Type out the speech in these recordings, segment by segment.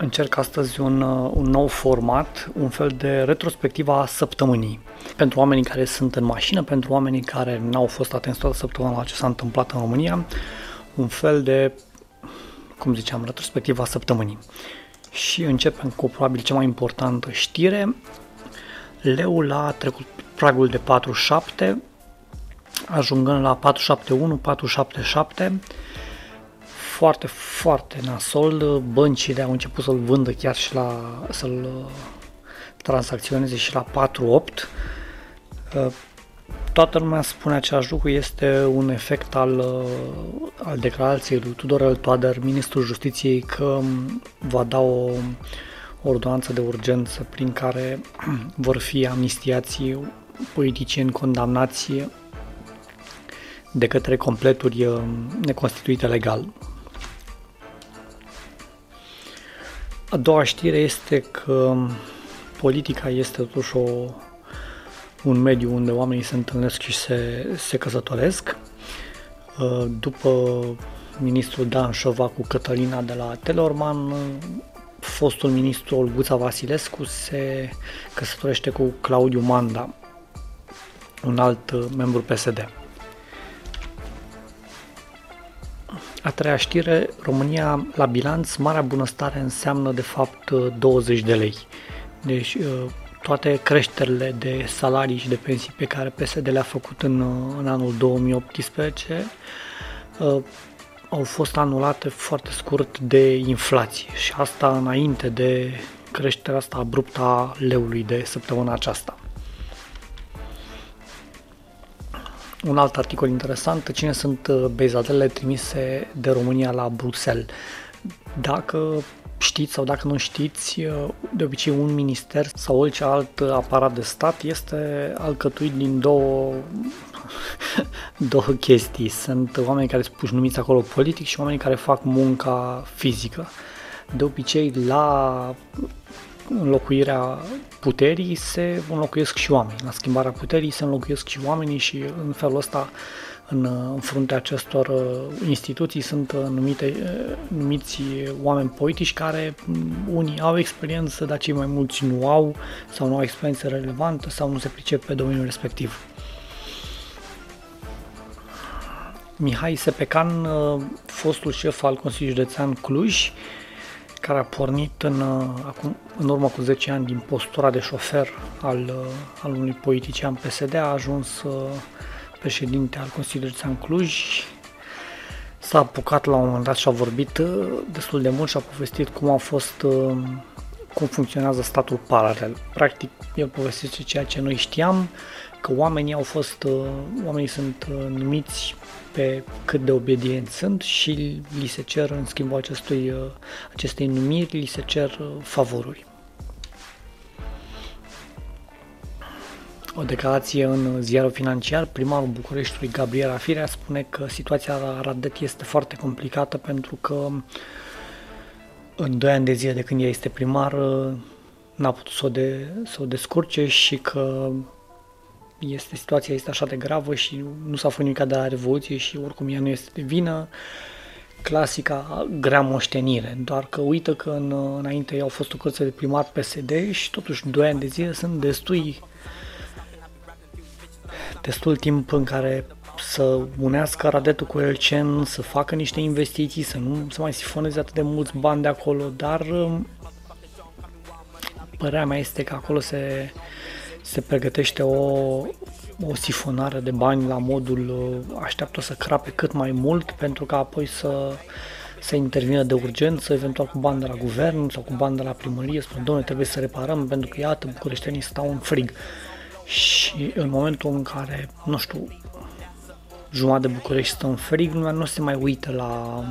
încerc astăzi un, uh, un nou format, un fel de retrospectiva săptămânii. Pentru oamenii care sunt în mașină, pentru oamenii care n-au fost atenți toată săptămâna la ce s-a întâmplat în România, un fel de, cum ziceam, retrospectiva săptămânii. Și începem cu probabil cea mai importantă știre. Leul a trecut pragul de 47, ajungând la 471, 477 foarte, foarte nasol. Băncile au început să-l vândă chiar și la, să-l uh, tranzacționeze și la 4.8. Uh, toată lumea spune același lucru, este un efect al, uh, al declarației lui Tudor Toader, ministrul justiției, că um, va da o ordonanță de urgență prin care vor fi amnistiați politicieni condamnați de către completuri neconstituite legal. A doua știre este că politica este totuși o, un mediu unde oamenii se întâlnesc și se, se căsătoresc. Uh, după ministrul Dan Șova cu Cătălina de la Telorman, fostul ministru Olguța Vasilescu se căsătorește cu Claudiu Manda, un alt uh, membru PSD. A treia știre, România la bilanț, marea bunăstare înseamnă de fapt 20 de lei. Deci uh, toate creșterile de salarii și de pensii pe care PSD le-a făcut în, uh, în anul 2018 uh, au fost anulate foarte scurt de inflație și asta înainte de creșterea asta abruptă a leului de săptămâna aceasta. Un alt articol interesant, cine sunt uh, bezadele trimise de România la Bruxelles. Dacă știți sau dacă nu știți, uh, de obicei un minister sau orice alt aparat de stat este alcătuit din două, două chestii. Sunt oameni care sunt puși numiți acolo politic și oameni care fac munca fizică. De obicei, la înlocuirea puterii se înlocuiesc și oameni. La schimbarea puterii se înlocuiesc și oamenii și în felul ăsta în, în fruntea acestor uh, instituții sunt uh, numite, uh, numiți oameni politici care mm, unii au experiență, dar cei mai mulți nu au sau nu au experiență relevantă sau nu se pricep pe domeniul respectiv. Mihai Sepecan, fostul șef al Consiliului Județean Cluj, care a pornit în, uh, acum, în urmă cu 10 ani din postura de șofer al, uh, al unui politician PSD, a ajuns uh, președinte al Consiliului Județean Cluj, s-a apucat la un moment dat și a vorbit destul de mult și a povestit cum a fost, cum funcționează statul paralel. Practic, el povestește ceea ce noi știam, că oamenii au fost, oamenii sunt numiți pe cât de obedienți sunt și li se cer în schimbul acestui, uh, acestei numiri, li se cer uh, favoruri. O declarație în ziarul financiar, primarul Bucureștiului, Gabriela Firea, spune că situația la Radet este foarte complicată pentru că în 2 ani de zile de când ea este primar uh, n-a putut să o, de, să o descurce și că este, situația este așa de gravă și nu s-a făcut nimic de la Revoluție și oricum ea nu este de vină. Clasica grea moștenire, doar că uită că în, înainte ei au fost o cărță de primar PSD și totuși 2 ani de zile sunt destui destul timp în care să unească Radetul cu Elcen, să facă niște investiții, să nu să mai sifoneze atât de mulți bani de acolo, dar părerea mea este că acolo se, se pregătește o, o sifonare de bani la modul uh, așteaptă să crape cât mai mult pentru ca apoi să, să intervină de urgență, eventual cu bani de la guvern sau cu bani de la primărie, spune, domnule, trebuie să reparăm pentru că, iată, bucureștenii stau în frig. Și în momentul în care, nu știu, jumătate de București stă în frig, lumea nu se mai uită la,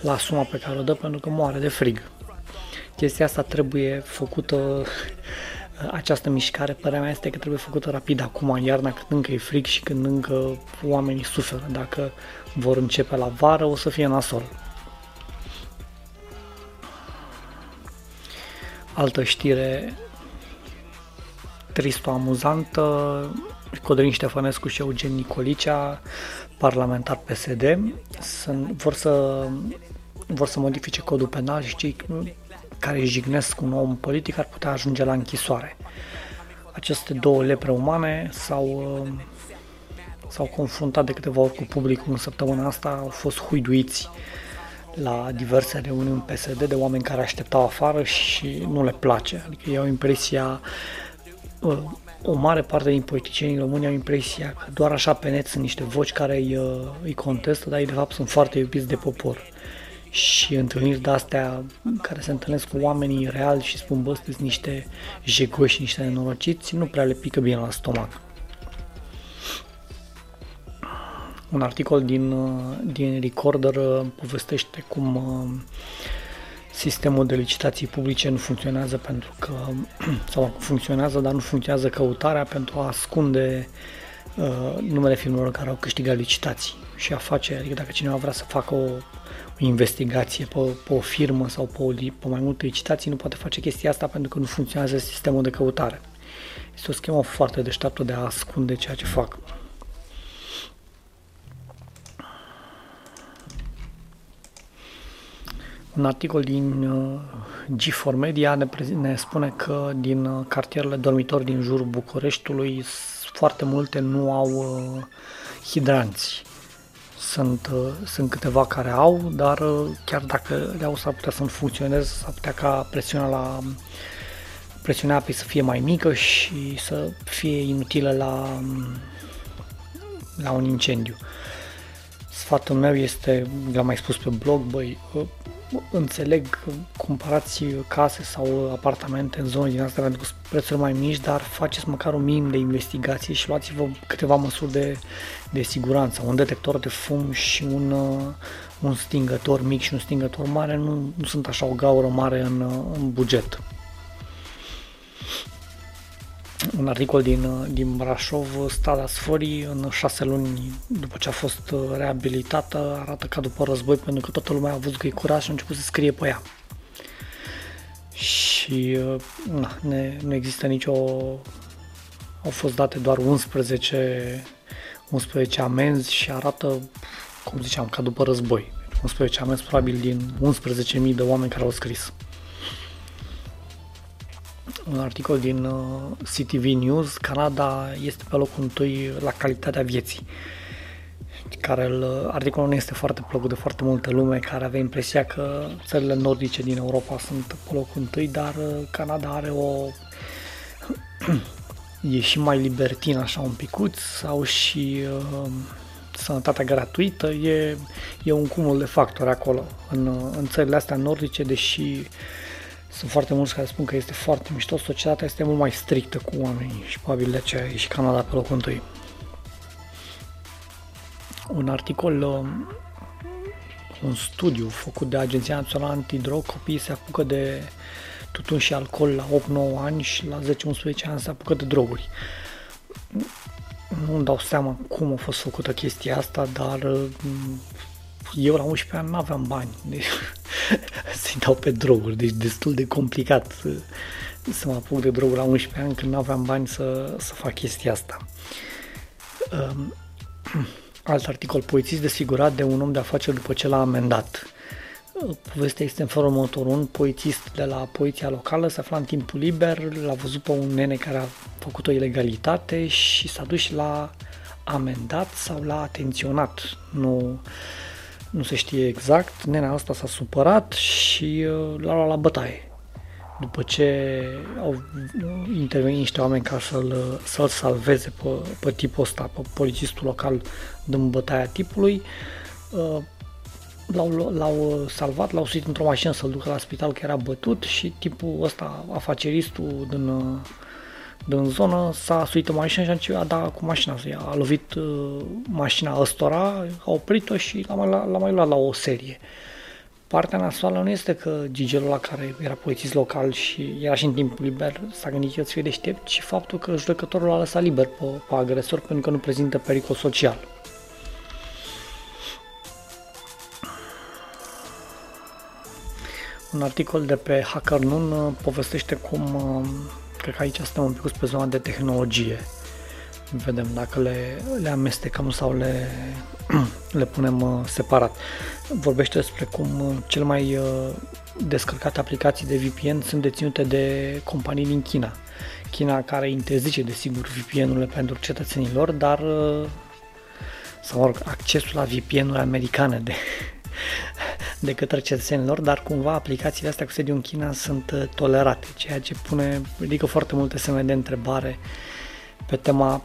la suma pe care o dă pentru că moare de frig. Chestia asta trebuie făcută această mișcare, părerea mea este că trebuie făcută rapid acum, în iarna, când încă e frig și când încă oamenii suferă. Dacă vor începe la vară, o să fie nasol. Altă știre tristă, amuzantă, Codrin Ștefănescu și Eugen Nicolicea, parlamentar PSD, sunt, vor să vor să modifice codul penal și cei care jignesc un om politic ar putea ajunge la închisoare. Aceste două lepre umane s-au, uh, s-au confruntat de câteva ori cu publicul în săptămâna asta, au fost huiduiți la diverse reuniuni PSD de oameni care așteptau afară și nu le place. Adică ei au impresia, uh, o mare parte din politicienii români au impresia că doar așa pe net sunt niște voci care îi, uh, îi contestă, dar ei de fapt sunt foarte iubiți de popor și întâlniri de astea care se întâlnesc cu oamenii reali și spun bă, sunteți niște jegoși, niște nenorociți, nu prea le pică bine la stomac. Un articol din, din Recorder uh, povestește cum uh, sistemul de licitații publice nu funcționează pentru că, sau funcționează, dar nu funcționează căutarea pentru a ascunde uh, numele firmelor care au câștigat licitații și a face, adică dacă cineva vrea să facă o investigație pe, pe o firmă sau pe, o, pe mai multe licitații, nu poate face chestia asta pentru că nu funcționează sistemul de căutare. Este o schemă foarte deșteaptă de a ascunde ceea ce fac. Un articol din uh, G4 Media ne, ne spune că din uh, cartierele dormitori din jurul Bucureștiului foarte multe nu au uh, hidranți sunt, uh, sunt câteva care au, dar uh, chiar dacă le au s-ar putea să nu funcționeze, s-ar putea ca presiunea la presiunea apei să fie mai mică și să fie inutilă la, la un incendiu. Sfatul meu este, l-am mai spus pe blog, băi, uh, înțeleg, cumpărați case sau apartamente în zone din astea pentru prețuri mai mici, dar faceți măcar un minim de investigație și luați-vă câteva măsuri de, de siguranță. Un detector de fum și un, uh, un stingător mic și un stingător mare nu, nu sunt așa o gaură mare în, uh, în buget un articol din, din Brașov, Stada Sforii, în șase luni după ce a fost reabilitată, arată ca după război, pentru că toată lumea a văzut că e curat și a început să scrie pe ea. Și na, ne, nu există nicio... Au fost date doar 11, 11 amenzi și arată, cum ziceam, ca după război. 11 amenzi probabil din 11.000 de oameni care au scris un articol din uh, CTV News, Canada este pe locul întâi la calitatea vieții. Care îl, uh, articolul nu este foarte plăcut de foarte multă lume care avea impresia că țările nordice din Europa sunt pe locul întâi, dar uh, Canada are o e și mai libertin așa un picuț sau și uh, sănătatea gratuită, e, e un cumul de factori acolo. În, în țările astea nordice, deși uh, sunt foarte mulți care spun că este foarte mișto, societatea este mult mai strictă cu oamenii și probabil de aceea e și Canada pe locul întâi. Un articol, um, un studiu făcut de Agenția Națională Antidrog, copiii se apucă de tutun și alcool la 8-9 ani și la 10-11 ani se apucă de droguri. Nu-mi dau seama cum a fost făcută chestia asta, dar um, eu la 11 ani nu aveam bani. Deci să-i dau pe droguri, deci destul de complicat să, să mă apuc de droguri la 11 ani când nu aveam bani să, să fac chestia asta. Um, alt articol, polițist desfigurat de un om de afaceri după ce l-a amendat. Povestea este în felul următor. Un polițist de la poliția locală se afla în timpul liber, l-a văzut pe un nene care a făcut o ilegalitate și s-a dus și l-a amendat sau l-a atenționat. Nu, nu se știe exact, nenea asta s-a supărat și uh, l-a luat la bătaie. După ce au intervenit niște oameni ca să-l, să-l salveze pe, pe tipul ăsta, pe polițistul local din bătaia tipului, uh, l-au, l-au salvat, l-au suit într-o mașină să-l ducă la spital că era bătut și tipul ăsta, afaceristul din uh, din zonă, s-a suit în mașină și a dat cu mașina. A lovit uh, mașina ăstora, a oprit-o și l-a mai, l-a mai luat la o serie. Partea nasoală nu este că Gigelul la care era polițist local și era și în timp liber s-a gândit el să fie deștept, ci faptul că judecătorul l-a lăsat liber pe, pe agresor pentru că nu prezintă pericol social. Un articol de pe Hacker Noon uh, povestește cum uh, Cred că aici suntem un pic pe zona de tehnologie. Vedem dacă le, le amestecăm sau le, le punem separat. Vorbește despre cum cel mai descărcate aplicații de VPN sunt deținute de companii din China. China care interzice, desigur, VPN-urile pentru cetățenilor, dar sau mă rog, accesul la VPN-uri americane de, de către cetățenilor, dar cumva aplicațiile astea cu sediu în China sunt uh, tolerate, ceea ce pune, ridică foarte multe semne de întrebare pe tema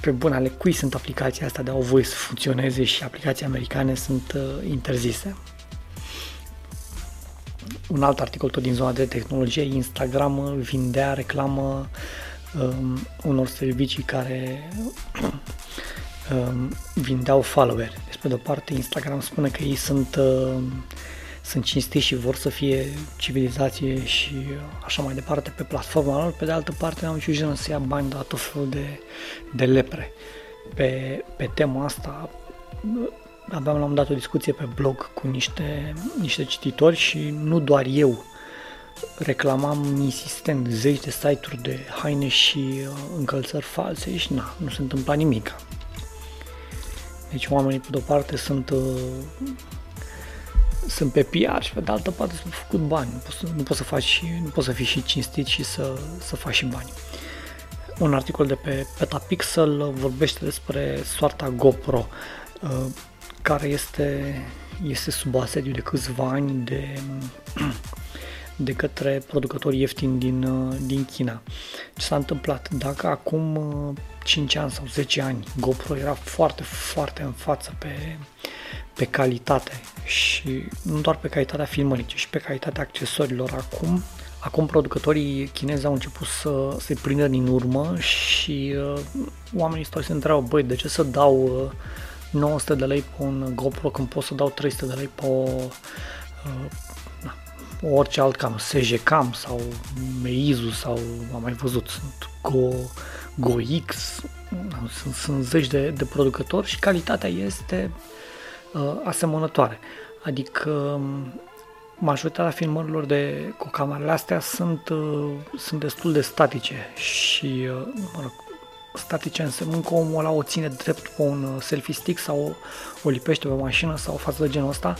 pe bun, ale cui sunt aplicații astea de au voie să funcționeze și aplicații americane sunt uh, interzise. Un alt articol tot din zona de tehnologie, Instagram vindea reclamă um, unor servicii care um, vindeau follower. Deci, pe de-o parte, Instagram spune că ei sunt, uh, sunt cinstiți și vor să fie civilizație și așa mai departe pe platforma lor, pe de altă parte au și să ia bani de la tot felul de, de lepre. Pe, pe tema asta aveam la un dat o discuție pe blog cu niște, niște cititori și nu doar eu reclamam insistent zeci de site-uri de haine și uh, încălțări false și na, nu se întâmpla nimic. Deci oamenii pe de-o parte sunt uh, sunt pe PR și pe de altă parte sunt făcut bani. Nu poți, să, nu poți să faci, nu poți să fii și cinstit și să, să faci și bani. Un articol de pe Petapixel vorbește despre soarta GoPro, uh, care este, este sub asediu de câțiva ani de, de către producători ieftini din, uh, din China. Ce s-a întâmplat? Dacă acum 5 ani sau 10 ani GoPro era foarte, foarte în față pe, pe calitate și nu doar pe calitatea filmării, ci și pe calitatea accesorilor acum. Acum producătorii chinezi au început să se prindă din urmă și uh, oamenii stau și se întreabă, băi, de ce să dau uh, 900 de lei pe un GoPro când pot să dau 300 de lei pe o, uh, na, orice alt cam, SJ Cam sau Meizu sau am mai văzut, sunt Go, GoX, sunt, sunt zeci de, de producători și calitatea este uh, asemănătoare. Adică um, majoritatea filmărilor de, cu camerele astea sunt, uh, sunt destul de statice și uh, mă rog, statice însemnând că omul ăla o ține drept pe un uh, selfie stick sau o, o lipește pe mașină sau o față de genul ăsta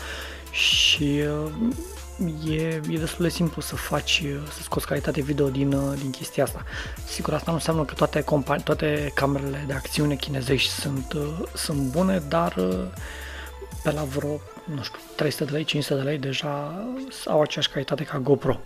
și uh, e, e destul de simplu să faci, să scoți calitate video din, din chestia asta. Sigur, asta nu înseamnă că toate, companii, toate camerele de acțiune chinezești sunt, sunt bune, dar pe la vreo, nu știu, 300 de lei, 500 de lei deja au aceeași calitate ca GoPro.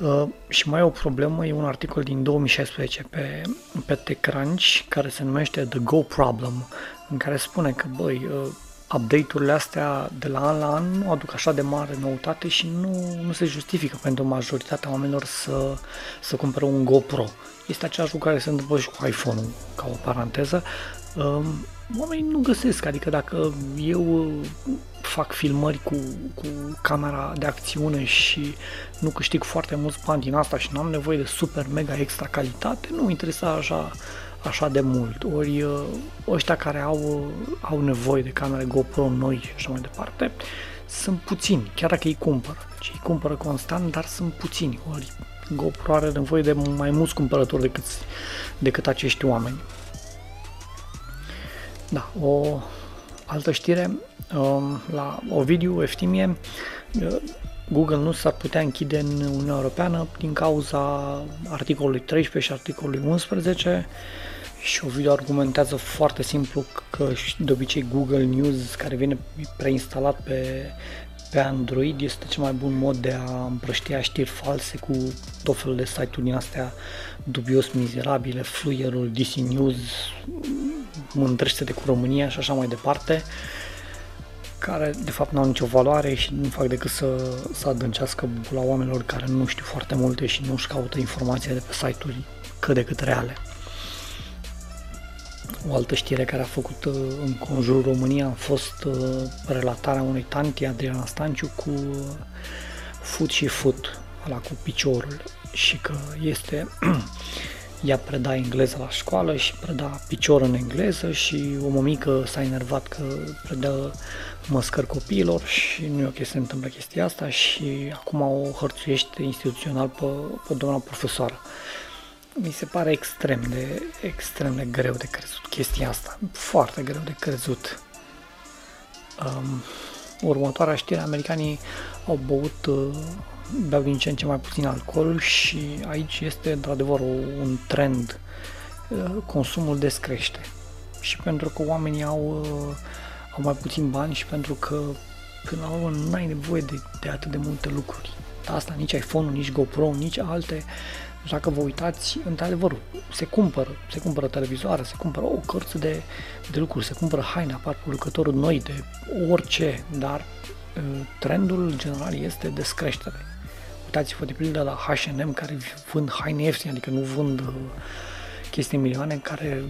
Uh, și mai e o problemă, e un articol din 2016 pe, pe TechCrunch care se numește The Go Problem, în care spune că, băi, uh, update-urile astea de la an la an nu aduc așa de mare noutate și nu, nu se justifică pentru majoritatea oamenilor să, să cumpere un GoPro. Este același lucru care se întâmplă și cu iPhone-ul, ca o paranteză. Um, oamenii nu găsesc, adică dacă eu fac filmări cu, cu camera de acțiune și nu câștig foarte mulți bani din asta și nu am nevoie de super mega extra calitate, nu mă interesa așa așa de mult. Ori uh, ăștia care au, uh, au nevoie de camere GoPro noi și așa mai departe, sunt puțini, chiar dacă îi cumpără. Deci îi cumpără constant, dar sunt puțini. Ori GoPro are nevoie de mai mulți cumpărători decât, decât acești oameni. Da, o altă știre, um, la Ovidiu Eftimie, uh, Google nu s-ar putea închide în Uniunea Europeană din cauza articolului 13 și articolului 11 și o video argumentează foarte simplu că de obicei Google News care vine preinstalat pe, pe Android este cel mai bun mod de a împrăștia știri false cu tot felul de site-uri din astea dubios mizerabile, Fluierul, DC News, mândrește de cu România și așa mai departe care de fapt nu au nicio valoare și nu fac decât să, să adâncească la oamenilor care nu știu foarte multe și nu își caută informația de pe site-uri cât de cât reale. O altă știre care a făcut uh, în conjurul României a fost uh, relatarea unui tanti, Adriana Stanciu, cu uh, fut și fut, la cu piciorul și că este ea preda engleză la școală și preda picior în engleză și o mămică s-a enervat că predă măscări copiilor și nu e ok să se întâmple chestia asta și acum o hărțuiește instituțional pe, pe doamna profesoară mi se pare extrem de, extrem de greu de crezut chestia asta. Foarte greu de crezut. Um, următoarea știre, americanii au băut, uh, beau din ce în ce mai puțin alcool și aici este într-adevăr un trend, uh, consumul descrește. Și pentru că oamenii au, uh, au mai puțin bani și pentru că până la urmă nu ai nevoie de, de atât de multe lucruri. Asta nici iPhone, nici GoPro, nici alte și dacă vă uitați, într-adevăr, se cumpără, se cumpără televizoare, se cumpără o cărță de, de lucruri, se cumpără haine, apar producători noi de orice, dar ă, trendul general este descreștere. Uitați-vă de pildă la H&M care vând haine ieftine, adică nu vând ă, chestii milioane care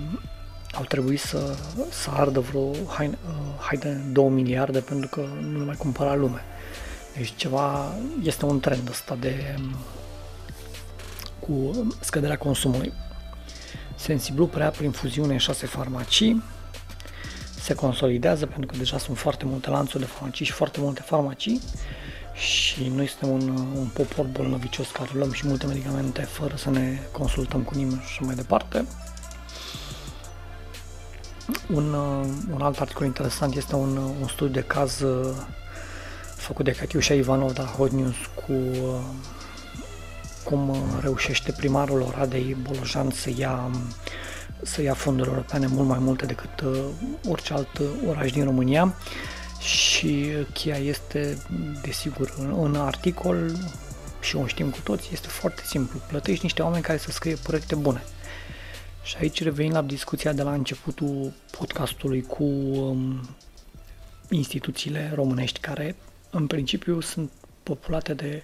au trebuit să, să ardă vreo haine, ă, haine 2 miliarde pentru că nu le mai cumpăra lume. Deci ceva, este un trend ăsta de cu scăderea consumului. Sensiblu preia prin fuziune în șase farmacii, se consolidează pentru că deja sunt foarte multe lanțuri de farmacii și foarte multe farmacii și noi suntem un, un popor bolnăvicios care luăm și multe medicamente fără să ne consultăm cu nimeni și mai departe. Un, un alt articol interesant este un, un studiu de caz făcut de Catiușa Ivanov de la Hot News cu cum uh, reușește primarul Oradei Bolojan să ia, să ia fonduri europene mult mai multe decât uh, orice alt oraș din România și cheia este, desigur, în, în articol și o știm cu toți, este foarte simplu. Plătești niște oameni care să scrie proiecte bune. Și aici revenim la discuția de la începutul podcastului cu um, instituțiile românești care în principiu sunt populate de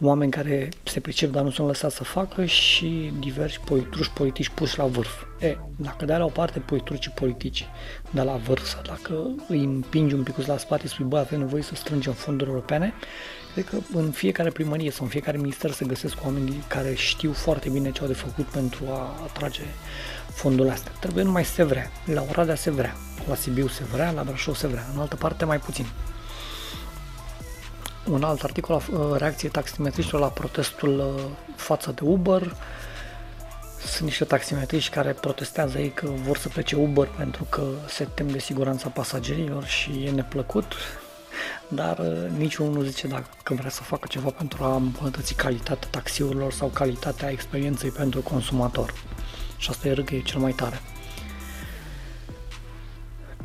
oameni care se pricep, dar nu sunt lăsați să facă și diversi politruși politici puși la vârf. E, dacă dai la o parte politrucii politici de la vârf sau dacă îi împingi un pic la spate, spui, bă, avem nevoie să strângem fonduri europene, cred că în fiecare primărie sau în fiecare minister se găsesc oameni care știu foarte bine ce au de făcut pentru a atrage fondurile astea. Trebuie numai să se vrea. La Oradea se vrea, la Sibiu se vrea, la Brașov se vrea, în altă parte mai puțin un alt articol, uh, reacție taximetriștilor la protestul uh, față de Uber. Sunt niște taximetriști care protestează ei că vor să plece Uber pentru că se tem de siguranța pasagerilor și e neplăcut, dar uh, niciunul nu zice dacă vrea să facă ceva pentru a îmbunătăți calitatea taxiurilor sau calitatea experienței pentru consumator. Și asta e râgă cel mai tare.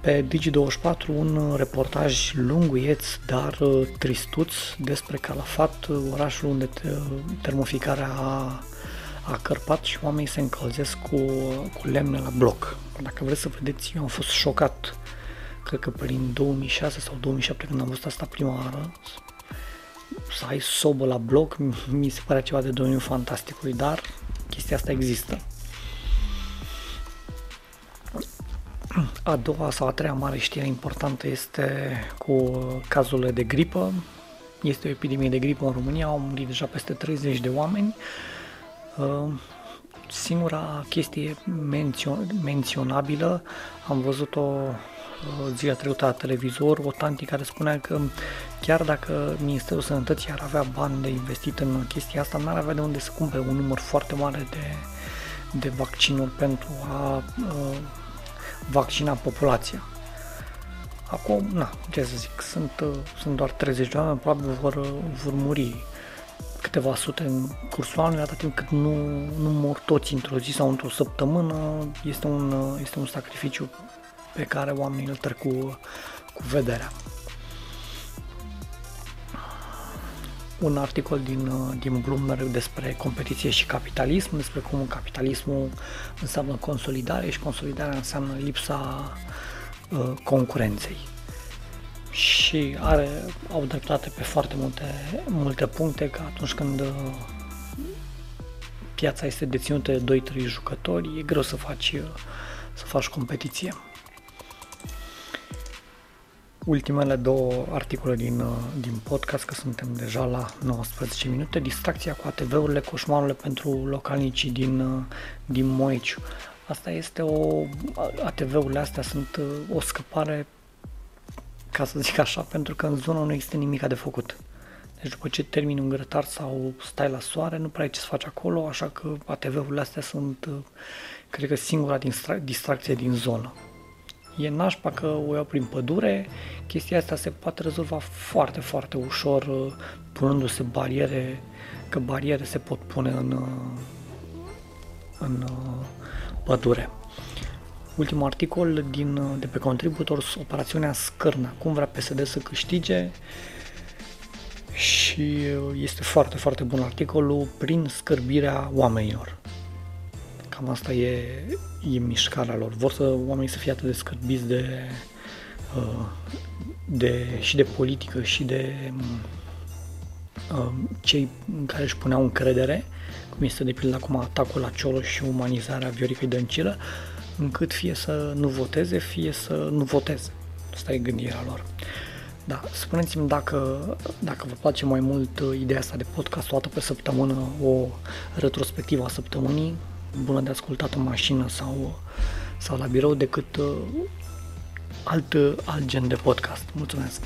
Pe Digi24 un reportaj lunguieț, dar uh, tristuț despre Calafat, uh, orașul unde termoficarea a, a cărpat și oamenii se încălzesc cu, cu lemne la bloc. Dacă vreți să vedeți, eu am fost șocat, cred că prin 2006 sau 2007 când am văzut asta prima oară, să ai sobă la bloc, mi se pare ceva de domeniul fantasticului, dar chestia asta există. A doua sau a treia mare știre importantă este cu cazurile de gripă. Este o epidemie de gripă în România, au murit deja peste 30 de oameni. Uh, singura chestie mențio- menționabilă, am văzut-o uh, ziua trecută la televizor, o tanti care spunea că chiar dacă Ministerul Sănătății ar avea bani de investit în chestia asta, n-ar avea de unde să cumpere un număr foarte mare de, de vaccinuri pentru a uh, vaccina populația. Acum, na, ce să zic, sunt, uh, sunt doar 30 de oameni, probabil vor, uh, vor muri câteva sute în cursul anului, atât timp cât nu, nu mor toți într-o zi sau într-o săptămână, este un, uh, este un sacrificiu pe care oamenii îl trec cu, cu vederea. Un articol din, uh, din Bloomberg despre competiție și capitalism, despre cum capitalismul înseamnă consolidare și consolidarea înseamnă lipsa uh, concurenței. Și are, au dreptate pe foarte multe, multe puncte că atunci când uh, piața este deținută de 2-3 jucători, e greu să faci, uh, să faci competiție ultimele două articole din, uh, din podcast, că suntem deja la 19 minute, distracția cu ATV-urile, coșmarurile pentru localnicii din, uh, din Moiciu. Asta este o, ATV-urile astea sunt uh, o scăpare, ca să zic așa, pentru că în zona nu există nimic de făcut. Deci după ce termini un grătar sau stai la soare, nu prea ai ce să faci acolo, așa că ATV-urile astea sunt, cred că, singura distracție din zonă e nașpa că o iau prin pădure, chestia asta se poate rezolva foarte, foarte ușor uh, punându-se bariere, că bariere se pot pune în, uh, în uh, pădure. Ultimul articol din, de pe Contributors, operațiunea Scârna, cum vrea PSD să câștige și este foarte, foarte bun articolul prin scârbirea oamenilor. Cam asta e, e mișcarea lor. Vor să oamenii să fie atât de scârbiți de, uh, de, și de politică și de uh, cei în care își puneau încredere, cum este de pildă acum atacul la Cioloș și umanizarea Vioricăi Dăncilă, încât fie să nu voteze, fie să nu voteze. Asta e gândirea lor. Da, spuneți-mi dacă, dacă vă place mai mult ideea asta de podcast o dată pe săptămână, o retrospectivă a săptămânii, bună de ascultat în mașină sau, sau la birou decât uh, alt, alt gen de podcast. Mulțumesc!